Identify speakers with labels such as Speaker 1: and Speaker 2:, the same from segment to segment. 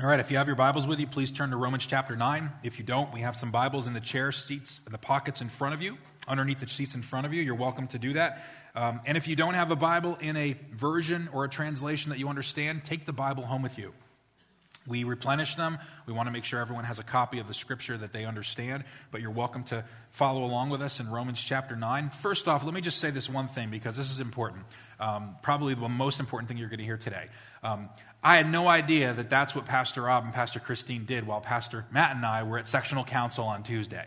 Speaker 1: All right, if you have your Bibles with you, please turn to Romans chapter 9. If you don't, we have some Bibles in the chair seats, in the pockets in front of you, underneath the seats in front of you. You're welcome to do that. Um, and if you don't have a Bible in a version or a translation that you understand, take the Bible home with you. We replenish them. We want to make sure everyone has a copy of the scripture that they understand, but you're welcome to follow along with us in Romans chapter 9. First off, let me just say this one thing because this is important. Um, probably the most important thing you're going to hear today. Um, I had no idea that that's what Pastor Rob and Pastor Christine did while Pastor Matt and I were at sectional council on Tuesday.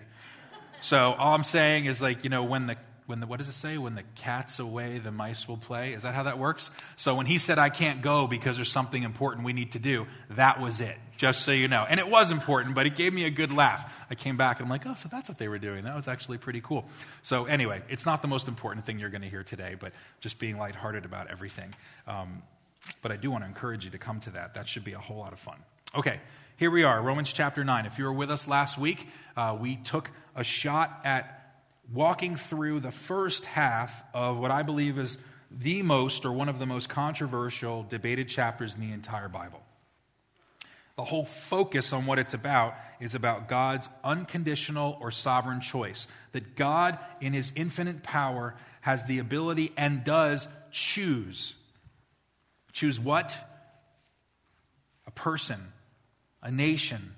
Speaker 1: So all I'm saying is, like, you know, when the when the, what does it say? When the cat's away, the mice will play. Is that how that works? So when he said, I can't go because there's something important we need to do, that was it, just so you know. And it was important, but it gave me a good laugh. I came back and I'm like, oh, so that's what they were doing. That was actually pretty cool. So anyway, it's not the most important thing you're going to hear today, but just being lighthearted about everything. Um, but I do want to encourage you to come to that. That should be a whole lot of fun. Okay, here we are, Romans chapter 9. If you were with us last week, uh, we took a shot at walking through the first half of what I believe is the most or one of the most controversial debated chapters in the entire Bible. The whole focus on what it's about is about God's unconditional or sovereign choice. That God, in his infinite power, has the ability and does choose. Choose what? A person, a nation,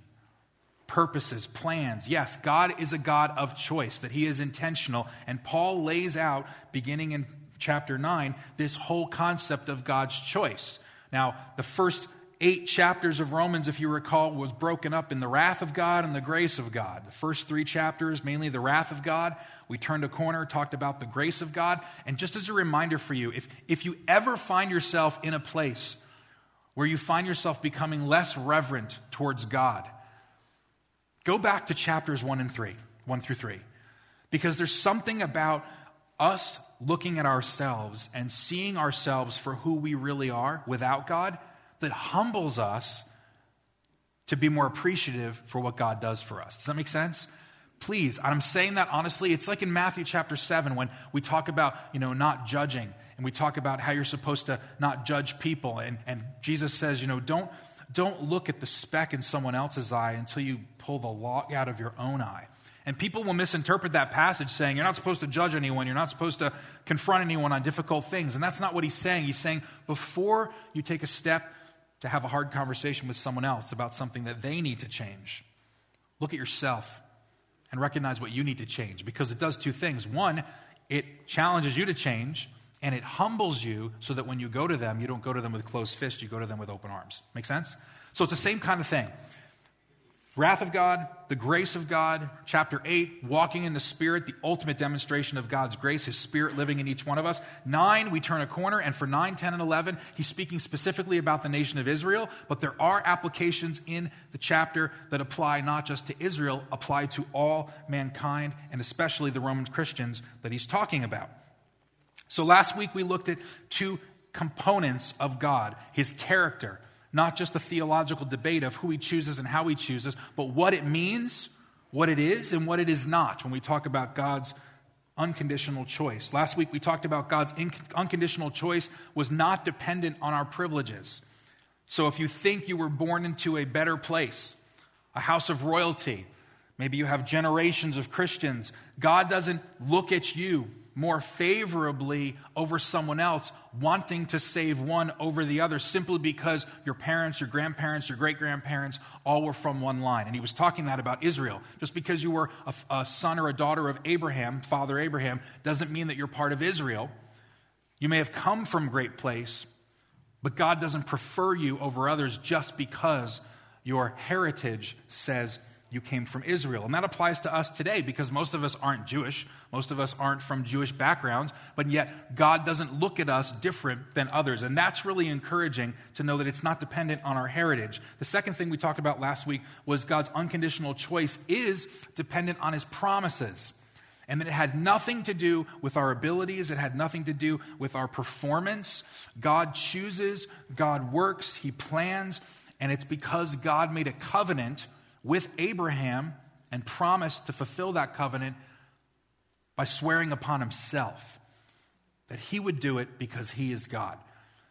Speaker 1: purposes, plans. Yes, God is a God of choice, that He is intentional. And Paul lays out, beginning in chapter 9, this whole concept of God's choice. Now, the first eight chapters of Romans, if you recall, was broken up in the wrath of God and the grace of God. The first three chapters, mainly the wrath of God. We turned a corner, talked about the grace of God. And just as a reminder for you, if, if you ever find yourself in a place where you find yourself becoming less reverent towards God, Go back to chapters 1 and 3, 1 through 3. Because there's something about us looking at ourselves and seeing ourselves for who we really are without God that humbles us to be more appreciative for what God does for us. Does that make sense? Please, I'm saying that honestly. It's like in Matthew chapter 7 when we talk about, you know, not judging and we talk about how you're supposed to not judge people. And, and Jesus says, you know, don't, don't look at the speck in someone else's eye until you pull the log out of your own eye. And people will misinterpret that passage saying, You're not supposed to judge anyone. You're not supposed to confront anyone on difficult things. And that's not what he's saying. He's saying, Before you take a step to have a hard conversation with someone else about something that they need to change, look at yourself and recognize what you need to change because it does two things. One, it challenges you to change, and it humbles you so that when you go to them, you don't go to them with closed fists, you go to them with open arms. Make sense? So it's the same kind of thing. Wrath of God, the grace of God, chapter 8, walking in the Spirit, the ultimate demonstration of God's grace, His Spirit living in each one of us. 9, we turn a corner, and for 9, 10, and 11, he's speaking specifically about the nation of Israel, but there are applications in the chapter that apply not just to Israel, apply to all mankind, and especially the Roman Christians that he's talking about. So last week we looked at two components of God His character not just a theological debate of who he chooses and how he chooses, but what it means, what it is, and what it is not when we talk about God's unconditional choice. Last week we talked about God's unconditional choice was not dependent on our privileges. So if you think you were born into a better place, a house of royalty, maybe you have generations of Christians, God doesn't look at you more favorably over someone else, wanting to save one over the other simply because your parents, your grandparents, your great grandparents all were from one line. And he was talking that about Israel. Just because you were a, a, son or a daughter of Abraham, Father Abraham, doesn't mean that you're part of Israel. You may have come from great place, but God doesn't prefer you over others just because your heritage says you came from Israel. And that applies to us today because most of us aren't Jewish. Most of us aren't from Jewish backgrounds, but yet God doesn't look at us different than others. And that's really encouraging to know that it's not dependent on our heritage. The second thing we talked about last week was God's unconditional choice is dependent on his promises. And that it had nothing to do with our abilities, it had nothing to do with our performance. God chooses, God works, He plans, and it's because God made a covenant with Abraham and promised to fulfill that covenant by swearing upon himself that he would do it because he is God.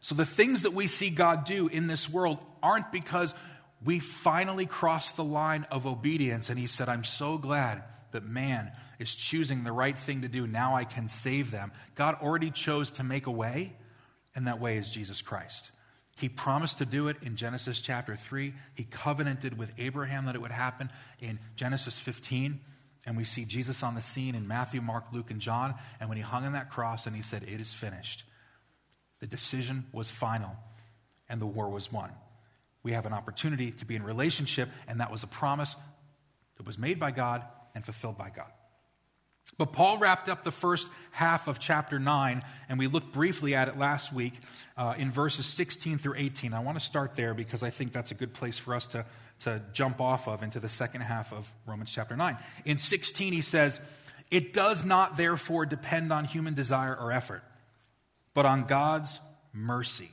Speaker 1: So the things that we see God do in this world aren't because We finally crossed the line of obedience, and he said, I'm so glad that man is choosing the right thing to do. Now I can save them. God already chose to make a way, and that way is Jesus Christ. He promised to do it in Genesis chapter 3. He covenanted with Abraham that it would happen in Genesis 15. And we see Jesus on the scene in Matthew, Mark, Luke, and John. And when he hung on that cross and he said, It is finished, the decision was final and the war was won. We have an opportunity to be in relationship, and that was a promise that was made by God and fulfilled by God. But Paul wrapped up the first half of chapter 9, and we looked briefly at it last week uh, in verses 16 through 18. I want to start there because I think that's a good place for us to, to jump off of into the second half of Romans chapter 9. In 16, he says, It does not therefore depend on human desire or effort, but on God's mercy.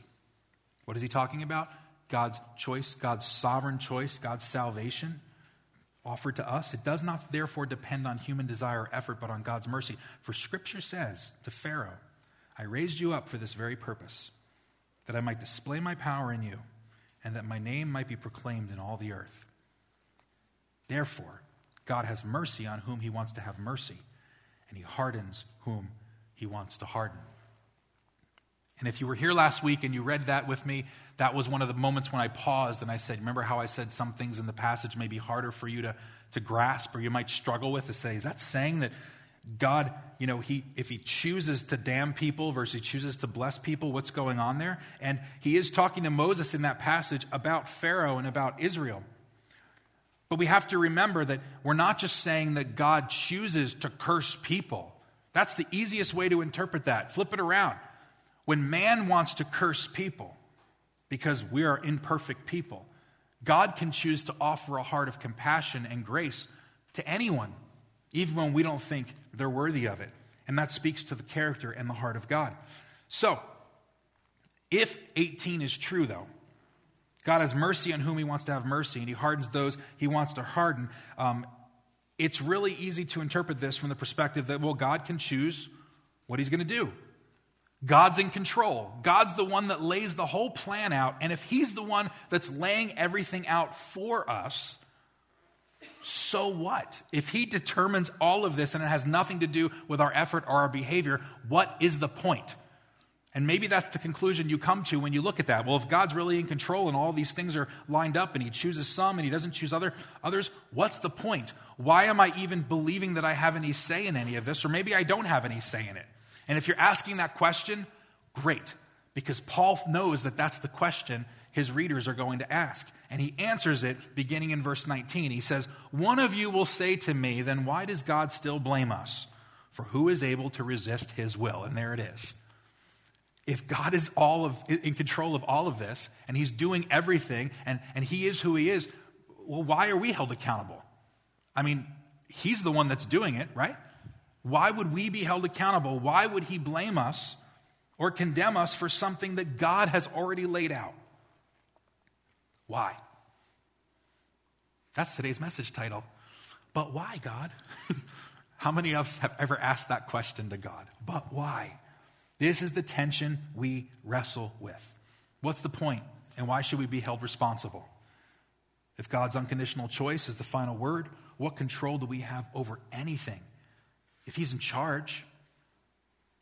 Speaker 1: What is he talking about? God's choice, God's sovereign choice, God's salvation offered to us. It does not therefore depend on human desire or effort, but on God's mercy. For Scripture says to Pharaoh, I raised you up for this very purpose, that I might display my power in you, and that my name might be proclaimed in all the earth. Therefore, God has mercy on whom he wants to have mercy, and he hardens whom he wants to harden. And if you were here last week and you read that with me, that was one of the moments when I paused and I said, Remember how I said some things in the passage may be harder for you to, to grasp or you might struggle with to say, Is that saying that God, you know, he, if he chooses to damn people versus he chooses to bless people, what's going on there? And he is talking to Moses in that passage about Pharaoh and about Israel. But we have to remember that we're not just saying that God chooses to curse people. That's the easiest way to interpret that. Flip it around. When man wants to curse people because we are imperfect people, God can choose to offer a heart of compassion and grace to anyone, even when we don't think they're worthy of it. And that speaks to the character and the heart of God. So, if 18 is true, though, God has mercy on whom he wants to have mercy, and he hardens those he wants to harden. Um, it's really easy to interpret this from the perspective that, well, God can choose what he's going to do. God's in control. God's the one that lays the whole plan out. And if He's the one that's laying everything out for us, so what? If He determines all of this and it has nothing to do with our effort or our behavior, what is the point? And maybe that's the conclusion you come to when you look at that. Well, if God's really in control and all these things are lined up and He chooses some and He doesn't choose other, others, what's the point? Why am I even believing that I have any say in any of this? Or maybe I don't have any say in it. And if you're asking that question, great, because Paul knows that that's the question his readers are going to ask. And he answers it beginning in verse 19. He says, One of you will say to me, Then why does God still blame us? For who is able to resist his will? And there it is. If God is all of, in control of all of this, and he's doing everything, and, and he is who he is, well, why are we held accountable? I mean, he's the one that's doing it, right? Why would we be held accountable? Why would he blame us or condemn us for something that God has already laid out? Why? That's today's message title. But why, God? How many of us have ever asked that question to God? But why? This is the tension we wrestle with. What's the point, and why should we be held responsible? If God's unconditional choice is the final word, what control do we have over anything if he's in charge,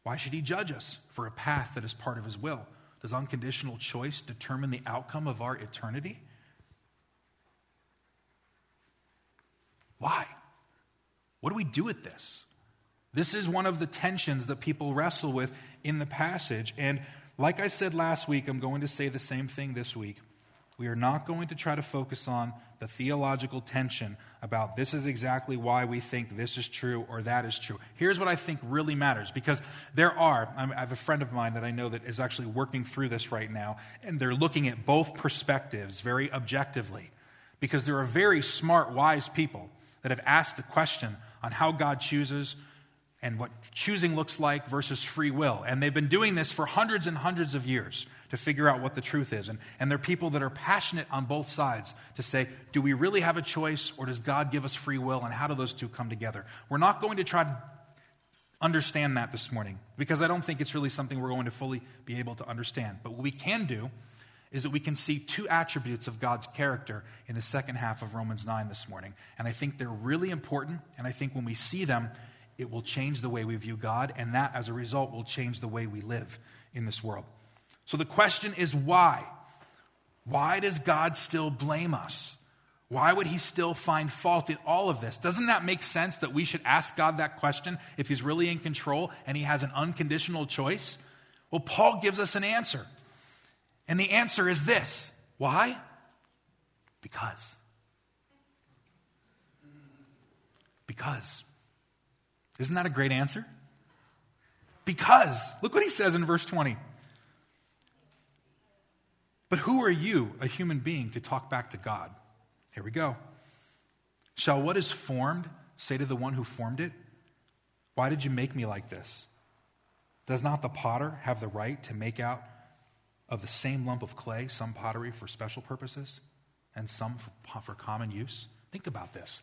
Speaker 1: why should he judge us for a path that is part of his will? Does unconditional choice determine the outcome of our eternity? Why? What do we do with this? This is one of the tensions that people wrestle with in the passage. And like I said last week, I'm going to say the same thing this week. We are not going to try to focus on the theological tension about this is exactly why we think this is true or that is true. Here's what I think really matters because there are, I have a friend of mine that I know that is actually working through this right now, and they're looking at both perspectives very objectively because there are very smart, wise people that have asked the question on how God chooses and what choosing looks like versus free will. And they've been doing this for hundreds and hundreds of years to figure out what the truth is. And, and there are people that are passionate on both sides to say, do we really have a choice or does God give us free will? And how do those two come together? We're not going to try to understand that this morning because I don't think it's really something we're going to fully be able to understand. But what we can do is that we can see two attributes of God's character in the second half of Romans 9 this morning. And I think they're really important, and I think when we see them, it will change the way we view God, and that, as a result, will change the way we live in this world. So the question is why? Why does God still blame us? Why would he still find fault in all of this? Doesn't that make sense that we should ask God that question if he's really in control and he has an unconditional choice? Well, Paul gives us an answer. And the answer is this why? Because. Because. Isn't that a great answer? Because. Look what he says in verse 20. But who are you, a human being, to talk back to God? Here we go. Shall what is formed say to the one who formed it, Why did you make me like this? Does not the potter have the right to make out of the same lump of clay, some pottery for special purposes and some for, common use? Think about this.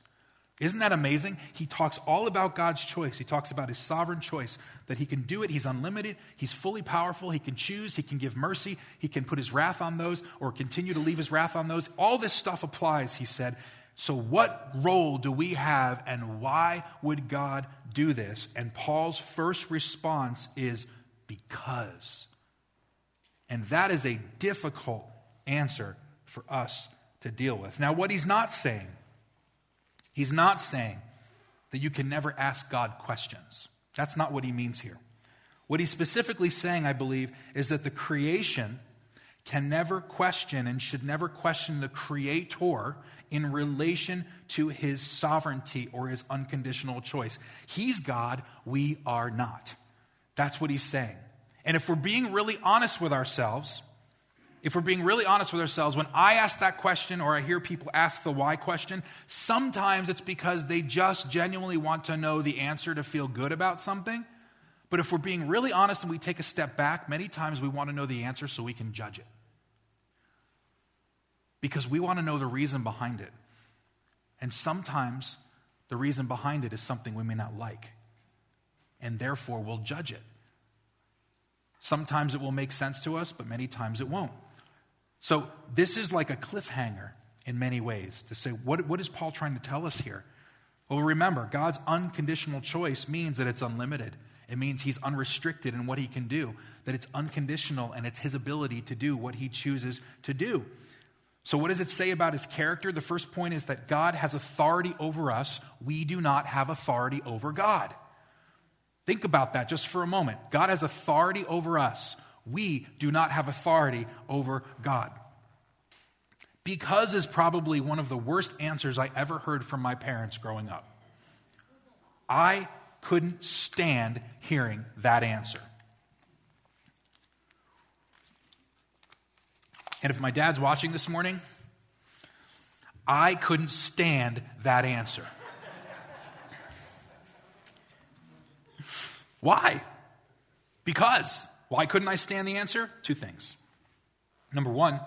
Speaker 1: Isn't that amazing? He talks all about God's choice. He talks about his sovereign choice, that he can do it. He's unlimited. He's fully powerful. He can choose. He can give mercy. He can put his wrath on those or continue to leave his wrath on those. All this stuff applies, he said. So, what role do we have, and why would God do this? And Paul's first response is because. And that is a difficult answer for us to deal with. Now, what he's not saying, he's not saying that you can never ask God questions. That's not what he means here. What he's specifically saying, I believe, is that the creation can never question and should never question the Creator in relation to his sovereignty or his unconditional choice. He's God, we are not. That's what he's saying. And if we're being really honest with ourselves, if we're being really honest with ourselves, when I ask that question or I hear people ask the why question, sometimes it's because they just genuinely want to know the answer to feel good about something. But if we're being really honest and we take a step back, many times we want to know the answer so we can judge it. Because we want to know the reason behind it. And sometimes the reason behind it is something we may not like. And therefore we'll judge it. Sometimes it will make sense to us, but many times it won't. So, this is like a cliffhanger in many ways to say, what, what is Paul trying to tell us here? Well, remember, God's unconditional choice means that it's unlimited. It means he's unrestricted in what he can do, that it's unconditional and it's his ability to do what he chooses to do. So, what does it say about his character? The first point is that God has authority over us. We do not have authority over God. Think about that just for a moment. God has authority over us. We do not have authority over God. Because is probably one of the worst answers I ever heard from my parents growing up. I couldn't stand hearing that answer. And if my dad's watching this morning, I couldn't stand that answer. Why? Because. Why couldn't I stand the answer? Two things. Number one,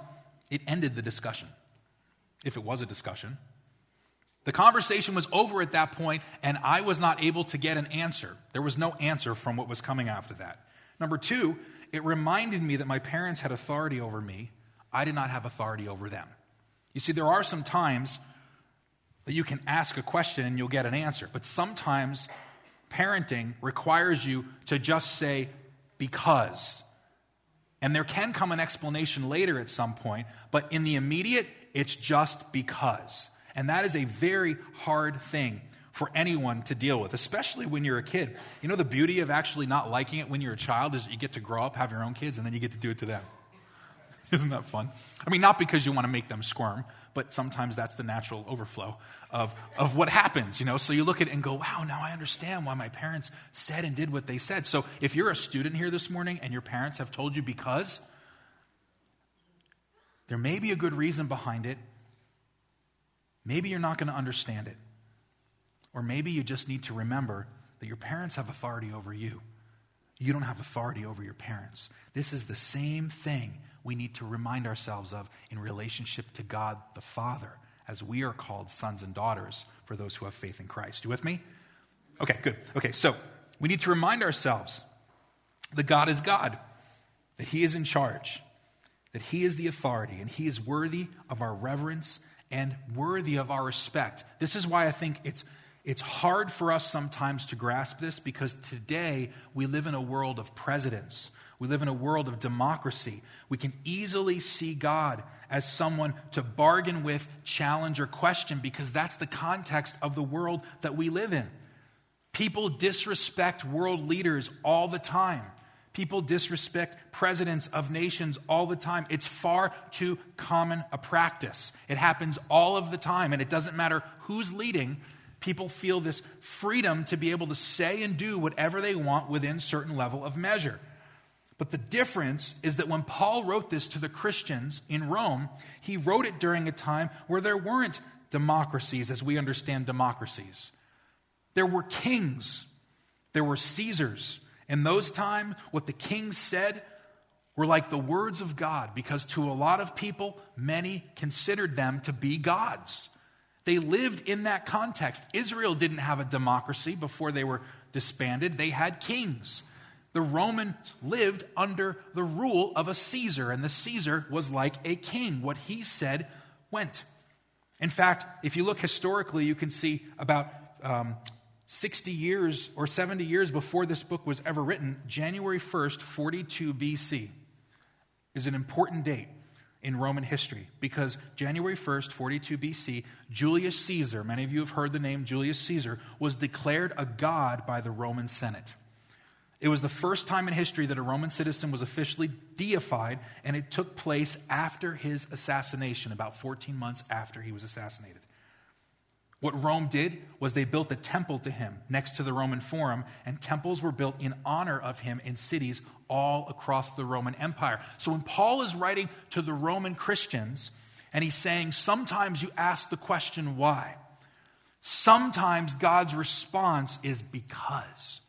Speaker 1: it ended the discussion, if it was a discussion. The conversation was over at that point, and I was not able to get an answer. There was no answer from what was coming after that. Number two, it reminded me that my parents had authority over me. I did not have authority over them. You see, there are some times that you can ask a question and you'll get an answer, but sometimes parenting requires you to just say, because. And there can come an explanation later at some point, but in the immediate, it's just because. And that is a very hard thing for anyone to deal with, especially when you're a kid. You know, the beauty of actually not liking it when you're a child is you get to grow up, have your own kids, and then you get to do it to them. Isn't that fun? I mean, not because you want to make them squirm, but sometimes that's the natural overflow of, of what happens, you know? So you look at it and go, wow, now I understand why my parents said and did what they said. So if you're a student here this morning and your parents have told you because, there may be a good reason behind it. Maybe you're not going to understand it. Or maybe you just need to remember that your parents have authority over you. You don't have authority over your parents. This is the same thing we need to remind ourselves of in relationship to God the Father, as we are called sons and daughters for those who have faith in Christ. You with me? Okay, good. Okay, so we need to remind ourselves that God is God, that He is in charge, that he is the authority and he is worthy of our reverence and worthy of our respect. This is why I think it's, it's hard for us sometimes to grasp this because today we live in a world of presidents. We live in a world of democracy. We can easily see God as someone to bargain with, challenge, or question because that's the context of the world that we live in. People disrespect world leaders all the time. People disrespect presidents of nations all the time. It's far too common a practice. It happens all of the time, and it doesn't matter who's leading. People feel this freedom to be able to say and do whatever they want within certain level of measure. But the difference is that when Paul wrote this to the Christians in Rome, he wrote it during a time where there weren't democracies as we understand democracies. There were kings, there were Caesars, in those times, what the king said were like the words of God because to a lot of people, many considered them to be gods. They lived in that context. Israel didn't have a democracy before they were disbanded, they had kings. The Romans lived under the rule of a Caesar, and the Caesar was like a king. What he said went. In fact, if you look historically, you can see about um, 60 years or 70 years before this book was ever written, January 1st, 42 BC, is an important date in Roman history because January 1st, 42 BC, Julius Caesar, many of you have heard the name Julius Caesar, was declared a god by the Roman Senate. It was the first time in history that a Roman citizen was officially deified, and it took place after his assassination, about 14 months after he was assassinated. What Rome did was they built a temple to him next to the Roman Forum, and temples were built in honor of him in cities all across the Roman Empire. So when Paul is writing to the Roman Christians, and he's saying, sometimes you ask the question, why? Sometimes God's response is because.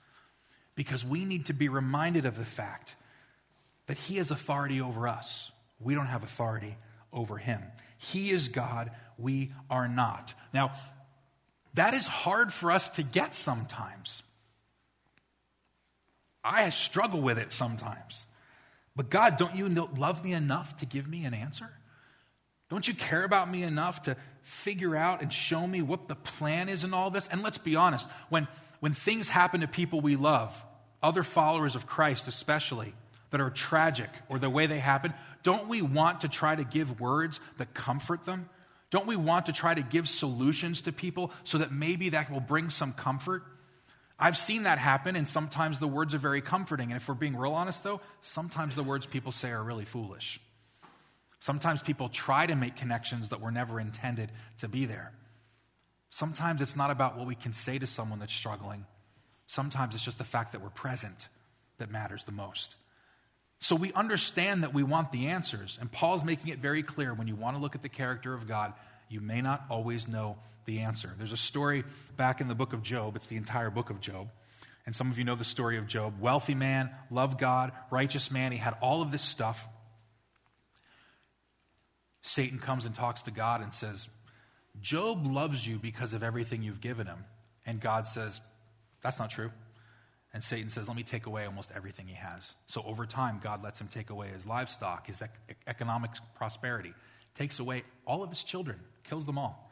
Speaker 1: Because we need to be reminded of the fact that he has authority over us. We don't have authority over him. He is God, we are not. Now, that is hard for us to get sometimes. I struggle with it sometimes. But God, don't you love me enough to give me an answer? Don't you care about me enough to figure out and show me what the plan is in all this? And let's be honest, when, when things happen to people we love, other followers of Christ especially, that are tragic or the way they happen, don't we want to try to give words that comfort them? Don't we want to try to give solutions to people so that maybe that will bring some comfort? I've seen that happen, and sometimes the words are very comforting. And if we're being real honest, though, sometimes the words people say are really foolish. Sometimes people try to make connections that were never intended to be there. Sometimes it's not about what we can say to someone that's struggling. Sometimes it's just the fact that we're present that matters the most. So we understand that we want the answers. And Paul's making it very clear when you want to look at the character of God, you may not always know the answer. There's a story back in the book of Job, it's the entire book of Job. And some of you know the story of Job. Wealthy man, loved God, righteous man. He had all of this stuff. Satan comes and talks to God and says, Job loves you because of everything you've given him. And God says, That's not true. And Satan says, Let me take away almost everything he has. So over time, God lets him take away his livestock, his ec- economic prosperity, takes away all of his children, kills them all.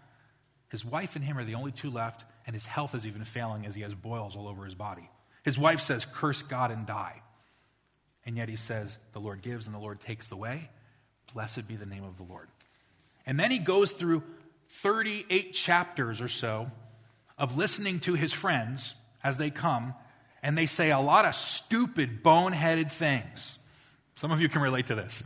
Speaker 1: His wife and him are the only two left, and his health is even failing as he has boils all over his body. His wife says, Curse God and die. And yet he says, The Lord gives and the Lord takes away. Blessed be the name of the Lord. And then he goes through 38 chapters or so of listening to his friends as they come and they say a lot of stupid, boneheaded things. Some of you can relate to this.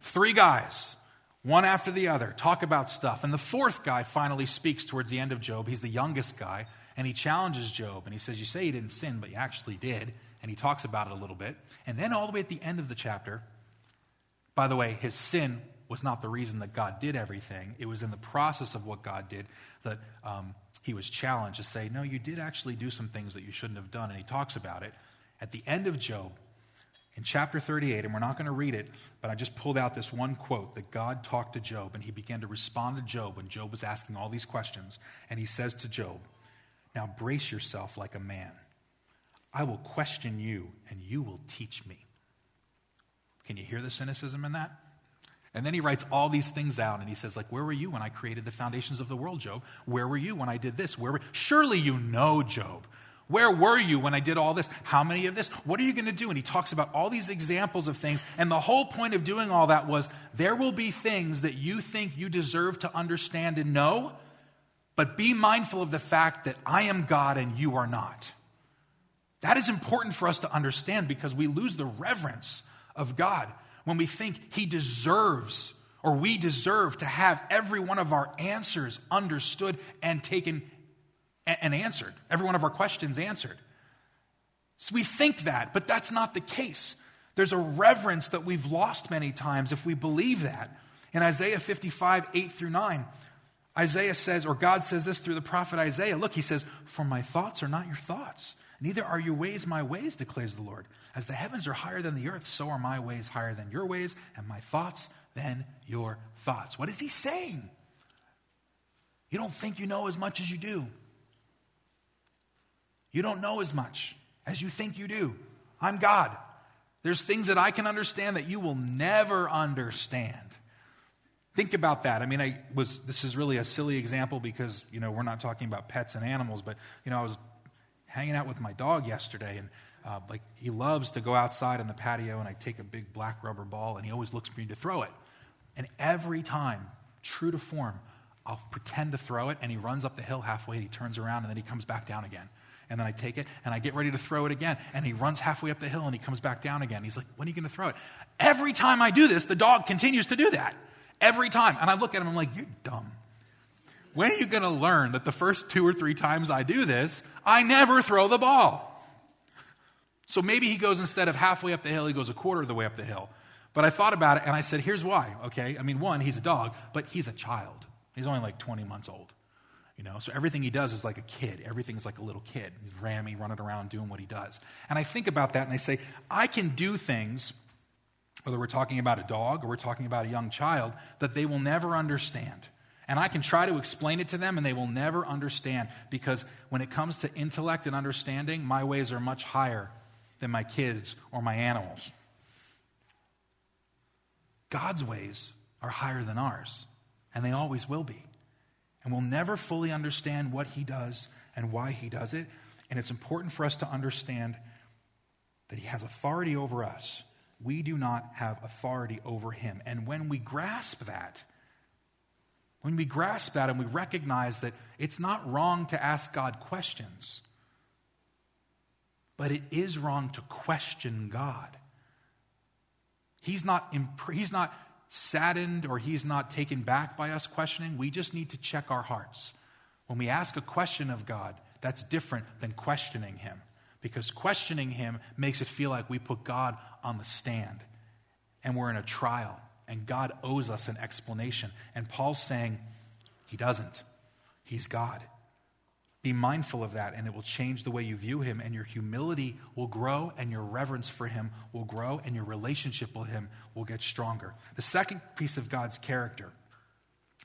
Speaker 1: Three guys, one after the other, talk about stuff. And the fourth guy finally speaks towards the end of Job. He's the youngest guy, and he challenges Job. And he says, You say you didn't sin, but you actually did. And he talks about it a little bit. And then, all the way at the end of the chapter, by the way, his sin was not the reason that God did everything. It was in the process of what God did that um, he was challenged to say, No, you did actually do some things that you shouldn't have done. And he talks about it at the end of Job in chapter 38. And we're not going to read it, but I just pulled out this one quote that God talked to Job and he began to respond to Job when Job was asking all these questions. And he says to Job, Now brace yourself like a man. I will question you and you will teach me. Can you hear the cynicism in that? And then he writes all these things out and he says, like, where were you when I created the foundations of the world, Job? Where were you when I did this? Where were... Surely you know, Job. Where were you when I did all this? How many of this? What are you going to do? And he talks about all these examples of things. And the whole point of doing all that was there will be things that you think you deserve to understand and know, but be mindful of the fact that I am God and you are not. That is important for us to understand because we lose the reverence of God when we think He deserves or we deserve to have every one of our answers understood and taken and answered, every one of our questions answered. So we think that, but that's not the case. There's a reverence that we've lost many times if we believe that. In Isaiah 55, 8 through 9, Isaiah says, or God says this through the prophet Isaiah Look, he says, For my thoughts are not your thoughts, neither are your ways my ways, declares the Lord. As the heavens are higher than the earth, so are my ways higher than your ways, and my thoughts than your thoughts. What is he saying? You don't think you know as much as you do. You don't know as much as you think you do. I'm God. There's things that I can understand that you will never understand. Think about that. I mean, I was this is really a silly example because, you know, we're not talking about pets and animals, but you know, I was hanging out with my dog yesterday and uh, like he loves to go outside in the patio and I take a big black rubber ball and he always looks for me to throw it. And every time, true to form, I'll pretend to throw it and he runs up the hill halfway and he turns around and then he comes back down again. And then I take it and I get ready to throw it again. And he runs halfway up the hill and he comes back down again. He's like, When are you going to throw it? Every time I do this, the dog continues to do that. Every time. And I look at him, I'm like, You're dumb. When are you going to learn that the first two or three times I do this, I never throw the ball? So maybe he goes instead of halfway up the hill, he goes a quarter of the way up the hill. But I thought about it and I said, here's why, okay? I mean, one, he's a dog, but he's a child. He's only like 20 months old. You know, so everything he does is like a kid. Everything's like a little kid. He's rammy, running around doing what he does. And I think about that and I say, I can do things, whether we're talking about a dog or we're talking about a young child, that they will never understand. And I can try to explain it to them and they will never understand because when it comes to intellect and understanding, my ways are much higher than my kids or my animals. God's ways are higher than ours, and they always will be. And we'll never fully understand what He does and why He does it. And it's important for us to understand that He has authority over us. We do not have authority over Him. And when we grasp that, when we grasp that and we recognize that it's not wrong to ask God questions, but it is wrong to question God. He's not, imp- he's not saddened or he's not taken back by us questioning. We just need to check our hearts. When we ask a question of God, that's different than questioning him because questioning him makes it feel like we put God on the stand and we're in a trial and God owes us an explanation. And Paul's saying he doesn't, he's God. Be mindful of that, and it will change the way you view him, and your humility will grow, and your reverence for him will grow, and your relationship with him will get stronger. The second piece of God's character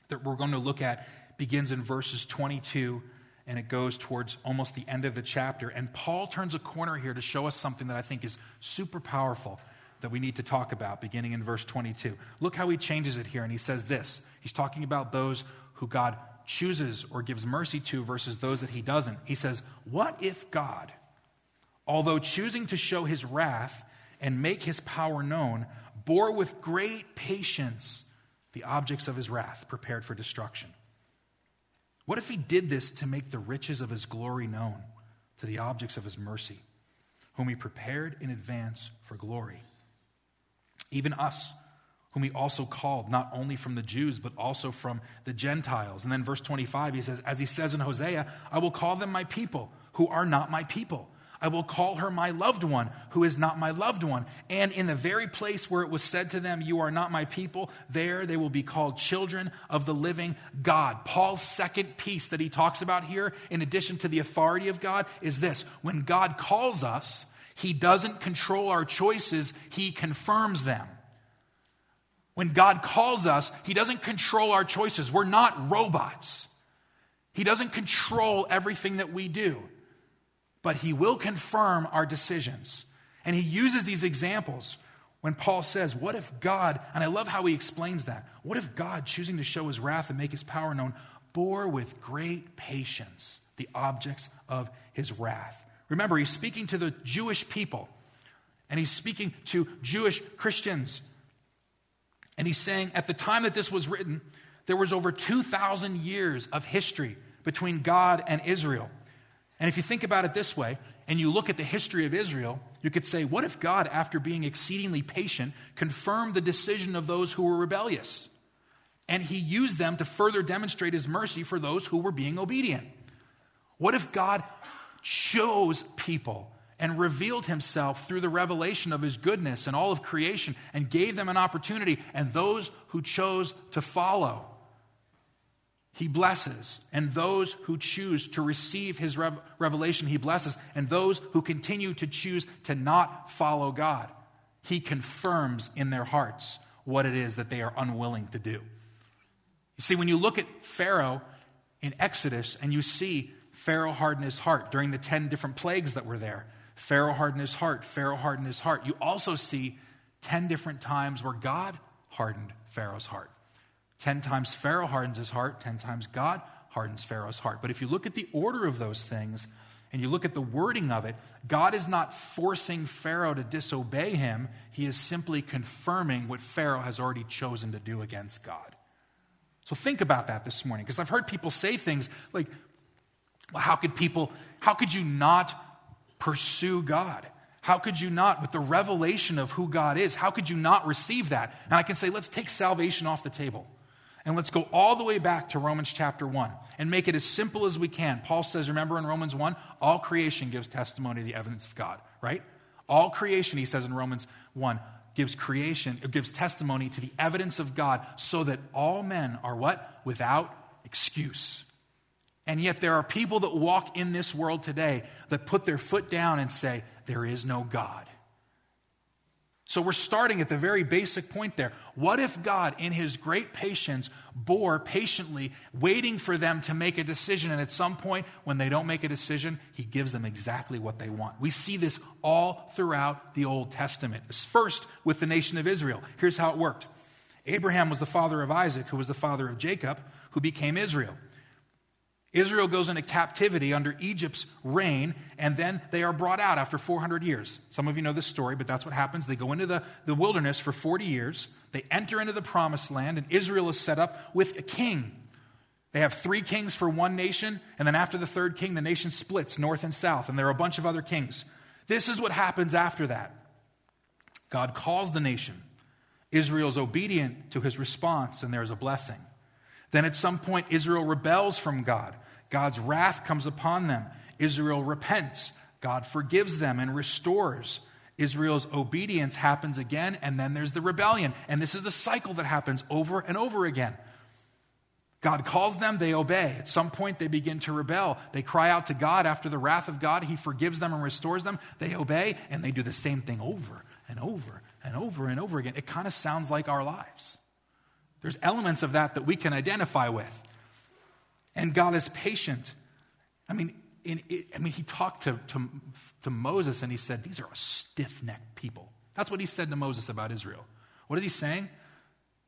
Speaker 1: that we're going to look at begins in verses 22 and it goes towards almost the end of the chapter. And Paul turns a corner here to show us something that I think is super powerful that we need to talk about, beginning in verse 22. Look how he changes it here, and he says this. He's talking about those who God chooses or gives mercy to versus those that he doesn't. He says, What if God, although choosing to show his wrath and make his power known, bore with great patience the objects of his wrath prepared for destruction? What if he did this to make the riches of his glory known to the objects of his mercy, whom he prepared in advance for glory? Even us whom he also called, not only from the Jews, but also from the Gentiles. And then verse 25, he says, As he says in Hosea, I will call them my people, who are not my people. I will call her my loved one, who is not my loved one. And in the very place where it was said to them, You are not my people, there they will be called children of the living God. Paul's second piece that he talks about here, in addition to the authority of God, is this when God calls us, he doesn't control our choices, he confirms them. When God calls us, He doesn't control our choices. We're not robots. He doesn't control everything that we do, but He will confirm our decisions. And He uses these examples when Paul says, What if God, and I love how he explains that, what if God, choosing to show his wrath and make his power known, bore with great patience the objects of his wrath? Remember, he's speaking to the Jewish people, and he's speaking to Jewish Christians. And he's saying, at the time that this was written, there was over 2,000 years of history between God and Israel. And if you think about it this way, and you look at the history of Israel, you could say, what if God, after being exceedingly patient, confirmed the decision of those who were rebellious? And he used them to further demonstrate his mercy for those who were being obedient. What if God chose people and revealed himself through the revelation of his goodness and all of creation and gave them an opportunity, and those who chose to follow he blesses. And those who choose to receive his rev- revelation, he blesses. And those who continue to choose to not follow God, he confirms in their hearts what it is that they are unwilling to do. You see, when you look at Pharaoh in Exodus and you see Pharaoh harden his heart during the 10 different plagues that were there, Pharaoh hardened his heart, Pharaoh hardened his heart. You also see 10 different times where God hardened Pharaoh's heart. Ten times Pharaoh hardens his heart, ten times God hardens Pharaoh's heart. But if you look at the order of those things and you look at the wording of it, God is not forcing Pharaoh to disobey him. He is simply confirming what Pharaoh has already chosen to do against God. So think about that this morning, because I've heard people say things like, well, how could people, how could you not pursue God? How could you not, with the revelation of who God is, how could you not receive that? And I can say, let's take salvation off the table. And let's go all the way back to Romans chapter 1 and make it as simple as we can. Paul says, remember in Romans 1, all creation gives testimony to the evidence of God, right? All creation, he says in Romans 1, gives creation, gives testimony to the evidence of God so that all men are what? Without excuse. And yet there are people that walk in this world today that put their foot down and say, there is no God. So we're starting at the very basic point there. What if God, in his great patience, bore patiently, waiting for them to make a decision, and at some point, when they don't make a decision, he gives them exactly what they want? We see this all throughout the Old Testament. First, with the nation of Israel. Here's how it worked Abraham was the father of Isaac, who was the father of Jacob, who became Israel. Israel goes into captivity under Egypt's reign, and then they are brought out after 400 years. Some of you know this story, but that's what happens. They go into the, the wilderness for 40 years. They enter into the promised land, and Israel is set up with a king. They have three kings for one nation, and then after the third king, the nation splits north and south, and there are a bunch of other kings. This is what happens after that God calls the nation. Israel is obedient to his response, and there's a blessing. Then at some point, Israel rebels from God. God's wrath comes upon them. Israel repents. God forgives them and restores. Israel's obedience happens again, and then there's the rebellion. And this is the cycle that happens over and over again. God calls them, they obey. At some point, they begin to rebel. They cry out to God after the wrath of God. He forgives them and restores them. They obey, and they do the same thing over and over and over and over again. It kind of sounds like our lives. There's elements of that that we can identify with. And God is patient. I mean, in, it, I mean, he talked to, to, to Moses and he said, These are a stiff necked people. That's what he said to Moses about Israel. What is he saying?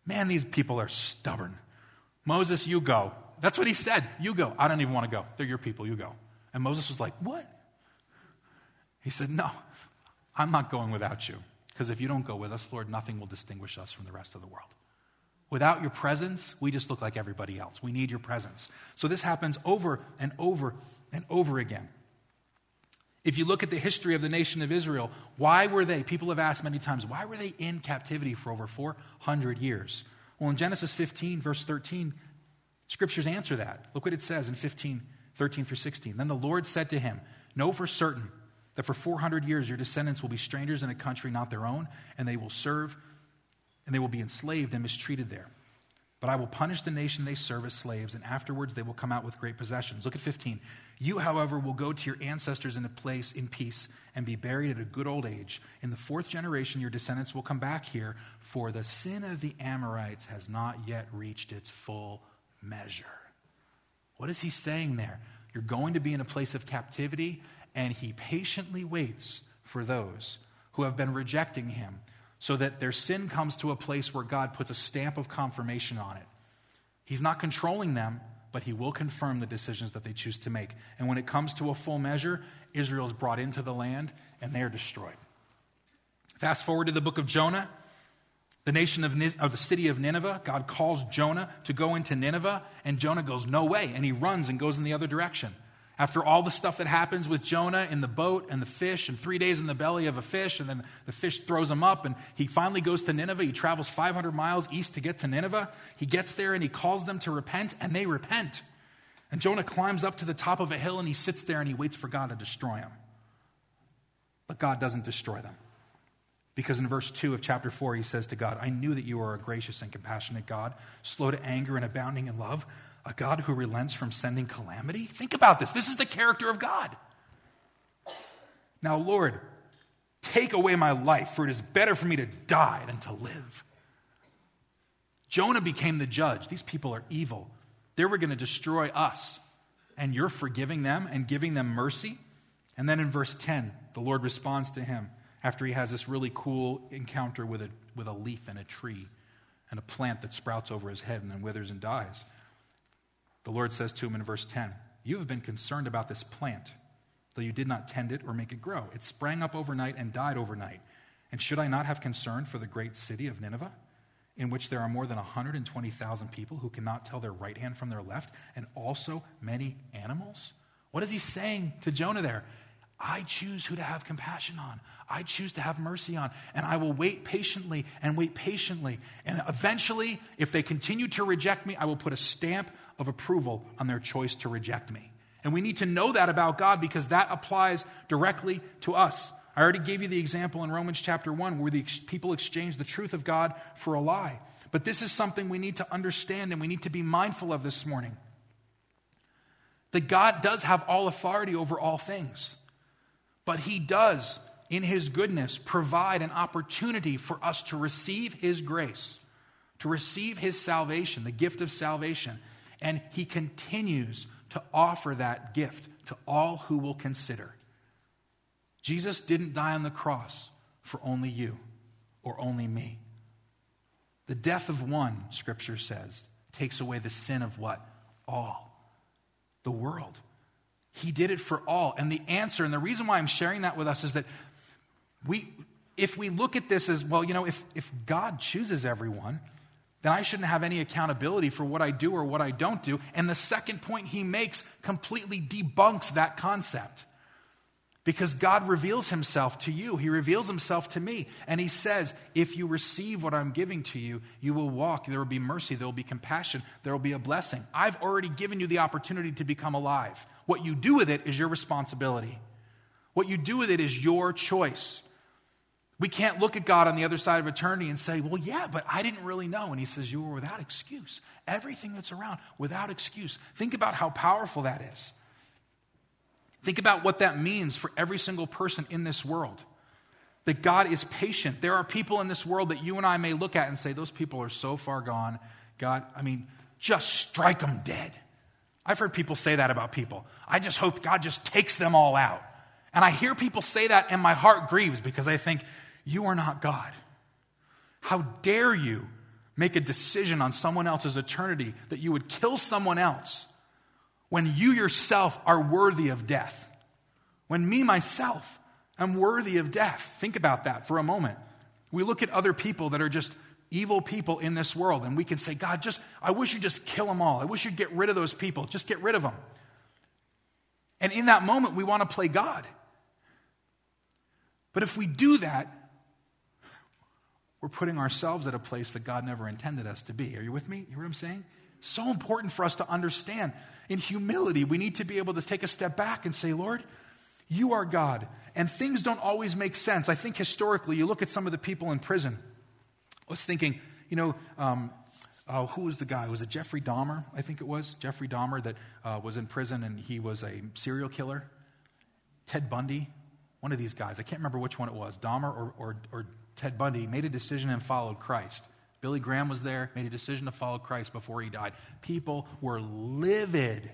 Speaker 1: Man, these people are stubborn. Moses, you go. That's what he said. You go. I don't even want to go. They're your people. You go. And Moses was like, What? He said, No, I'm not going without you. Because if you don't go with us, Lord, nothing will distinguish us from the rest of the world. Without your presence, we just look like everybody else. We need your presence. So this happens over and over and over again. If you look at the history of the nation of Israel, why were they, people have asked many times, why were they in captivity for over 400 years? Well, in Genesis 15, verse 13, scriptures answer that. Look what it says in 15, 13 through 16. Then the Lord said to him, Know for certain that for 400 years your descendants will be strangers in a country not their own, and they will serve and they will be enslaved and mistreated there. But I will punish the nation they serve as slaves, and afterwards they will come out with great possessions. Look at 15. You, however, will go to your ancestors in a place in peace and be buried at a good old age. In the fourth generation, your descendants will come back here, for the sin of the Amorites has not yet reached its full measure. What is he saying there? You're going to be in a place of captivity, and he patiently waits for those who have been rejecting him so that their sin comes to a place where God puts a stamp of confirmation on it. He's not controlling them, but He will confirm the decisions that they choose to make. And when it comes to a full measure, Israel is brought into the land and they are destroyed. Fast forward to the book of Jonah. The nation of, of the city of Nineveh, God calls Jonah to go into Nineveh, and Jonah goes, No way. And he runs and goes in the other direction. After all the stuff that happens with Jonah in the boat and the fish, and three days in the belly of a fish, and then the fish throws him up, and he finally goes to Nineveh. He travels 500 miles east to get to Nineveh. He gets there and he calls them to repent, and they repent. And Jonah climbs up to the top of a hill and he sits there and he waits for God to destroy him. But God doesn't destroy them. Because in verse 2 of chapter 4, he says to God, I knew that you are a gracious and compassionate God, slow to anger and abounding in love, a God who relents from sending calamity? Think about this. This is the character of God. Now, Lord, take away my life, for it is better for me to die than to live. Jonah became the judge. These people are evil. They were going to destroy us. And you're forgiving them and giving them mercy. And then in verse 10, the Lord responds to him after he has this really cool encounter with a, with a leaf and a tree and a plant that sprouts over his head and then withers and dies. The Lord says to him in verse 10 You have been concerned about this plant, though you did not tend it or make it grow. It sprang up overnight and died overnight. And should I not have concern for the great city of Nineveh, in which there are more than 120,000 people who cannot tell their right hand from their left, and also many animals? What is he saying to Jonah there? I choose who to have compassion on. I choose to have mercy on. And I will wait patiently and wait patiently. And eventually, if they continue to reject me, I will put a stamp of approval on their choice to reject me. And we need to know that about God because that applies directly to us. I already gave you the example in Romans chapter 1 where the people exchange the truth of God for a lie. But this is something we need to understand and we need to be mindful of this morning. That God does have all authority over all things. But He does, in His goodness, provide an opportunity for us to receive His grace, to receive His salvation, the gift of salvation. And He continues to offer that gift to all who will consider. Jesus didn't die on the cross for only you or only me. The death of one, Scripture says, takes away the sin of what? All. The world. He did it for all. And the answer, and the reason why I'm sharing that with us is that we, if we look at this as, well, you know, if, if God chooses everyone, then I shouldn't have any accountability for what I do or what I don't do. And the second point he makes completely debunks that concept. Because God reveals himself to you. He reveals himself to me. And he says, if you receive what I'm giving to you, you will walk. There will be mercy. There will be compassion. There will be a blessing. I've already given you the opportunity to become alive. What you do with it is your responsibility. What you do with it is your choice. We can't look at God on the other side of eternity and say, well, yeah, but I didn't really know. And he says, you were without excuse. Everything that's around, without excuse. Think about how powerful that is. Think about what that means for every single person in this world. That God is patient. There are people in this world that you and I may look at and say, those people are so far gone. God, I mean, just strike them dead. I've heard people say that about people. I just hope God just takes them all out. And I hear people say that, and my heart grieves because I think, you are not God. How dare you make a decision on someone else's eternity that you would kill someone else when you yourself are worthy of death. When me, myself, am worthy of death. Think about that for a moment. We look at other people that are just evil people in this world, and we can say, God, just, I wish you'd just kill them all. I wish you'd get rid of those people. Just get rid of them. And in that moment, we want to play God. But if we do that, we're putting ourselves at a place that God never intended us to be. Are you with me? You hear what I'm saying? So important for us to understand. In humility, we need to be able to take a step back and say, Lord, you are God. And things don't always make sense. I think historically, you look at some of the people in prison. I was thinking, you know, um, uh, who was the guy? Was it Jeffrey Dahmer? I think it was. Jeffrey Dahmer that uh, was in prison and he was a serial killer. Ted Bundy, one of these guys. I can't remember which one it was, Dahmer or, or, or Ted Bundy, made a decision and followed Christ. Billy Graham was there, made a decision to follow Christ before he died. People were livid.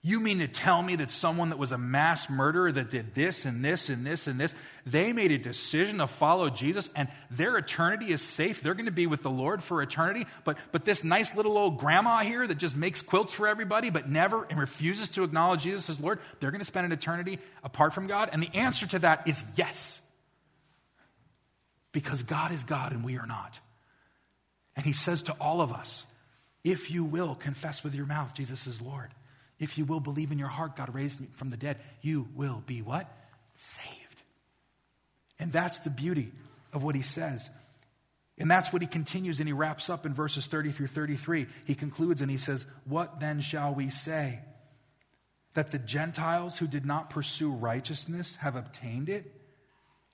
Speaker 1: You mean to tell me that someone that was a mass murderer that did this and this and this and this, they made a decision to follow Jesus and their eternity is safe? They're going to be with the Lord for eternity. But, but this nice little old grandma here that just makes quilts for everybody but never and refuses to acknowledge Jesus as Lord, they're going to spend an eternity apart from God? And the answer to that is yes. Because God is God and we are not. And He says to all of us, if you will confess with your mouth Jesus is Lord if you will believe in your heart, God raised me from the dead, you will be what? Saved. And that's the beauty of what he says. And that's what he continues and he wraps up in verses 30 through 33. He concludes and he says, What then shall we say? That the Gentiles who did not pursue righteousness have obtained it?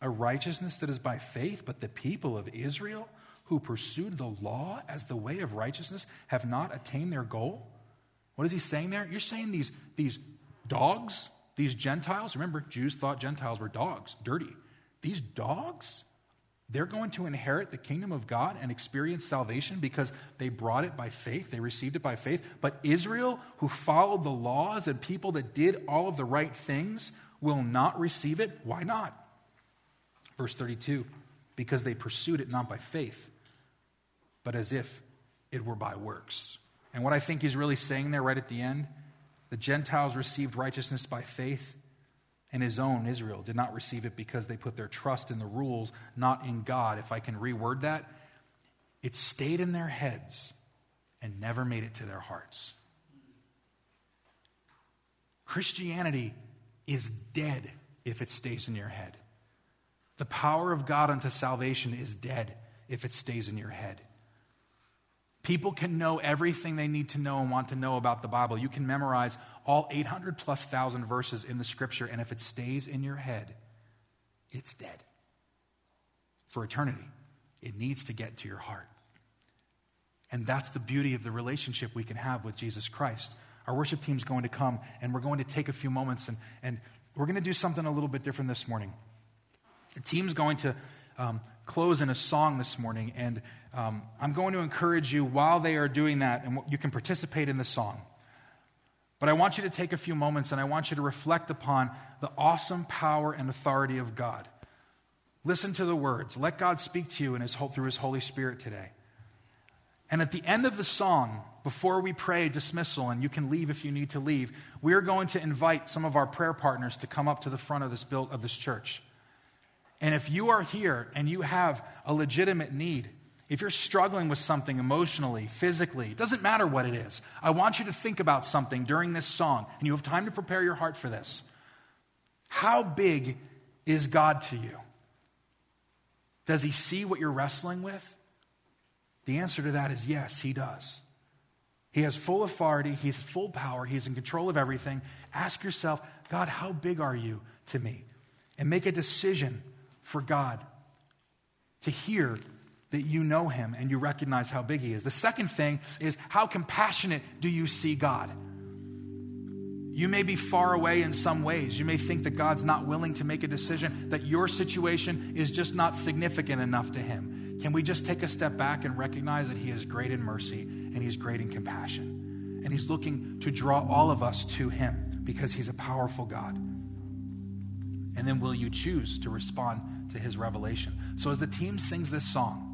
Speaker 1: A righteousness that is by faith, but the people of Israel who pursued the law as the way of righteousness have not attained their goal? What is he saying there? You're saying these, these dogs, these Gentiles, remember, Jews thought Gentiles were dogs, dirty. These dogs, they're going to inherit the kingdom of God and experience salvation because they brought it by faith, they received it by faith. But Israel, who followed the laws and people that did all of the right things, will not receive it. Why not? Verse 32 because they pursued it not by faith, but as if it were by works. And what I think he's really saying there right at the end the Gentiles received righteousness by faith, and his own Israel did not receive it because they put their trust in the rules, not in God. If I can reword that, it stayed in their heads and never made it to their hearts. Christianity is dead if it stays in your head. The power of God unto salvation is dead if it stays in your head. People can know everything they need to know and want to know about the Bible. You can memorize all 800 plus thousand verses in the scripture, and if it stays in your head, it's dead for eternity. It needs to get to your heart. And that's the beauty of the relationship we can have with Jesus Christ. Our worship team's going to come, and we're going to take a few moments, and, and we're going to do something a little bit different this morning. The team's going to um, close in a song this morning, and um, I'm going to encourage you while they are doing that, and you can participate in the song. But I want you to take a few moments and I want you to reflect upon the awesome power and authority of God. Listen to the words. Let God speak to you in his, through His Holy Spirit today. And at the end of the song, before we pray dismissal, and you can leave if you need to leave, we're going to invite some of our prayer partners to come up to the front of this, build, of this church. And if you are here and you have a legitimate need, if you're struggling with something emotionally, physically, it doesn't matter what it is, I want you to think about something during this song, and you have time to prepare your heart for this. How big is God to you? Does he see what you're wrestling with? The answer to that is yes, he does. He has full authority, he's full power, he's in control of everything. Ask yourself, God, how big are you to me? And make a decision for God, to hear that you know him and you recognize how big he is. The second thing is how compassionate do you see God? You may be far away in some ways. You may think that God's not willing to make a decision, that your situation is just not significant enough to him. Can we just take a step back and recognize that he is great in mercy and he's great in compassion? And he's looking to draw all of us to him because he's a powerful God. And then will you choose to respond to his revelation? So as the team sings this song,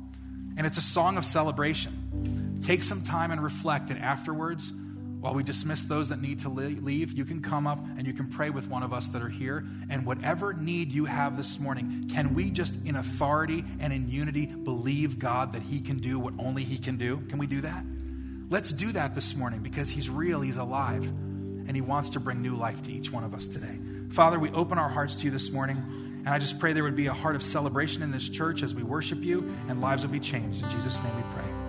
Speaker 1: and it's a song of celebration, take some time and reflect. And afterwards, while we dismiss those that need to leave, you can come up and you can pray with one of us that are here. And whatever need you have this morning, can we just in authority and in unity believe God that He can do what only He can do? Can we do that? Let's do that this morning because He's real, He's alive, and He wants to bring new life to each one of us today. Father, we open our hearts to you this morning. And I just pray there would be a heart of celebration in this church as we worship you and lives would be changed. In Jesus' name we pray.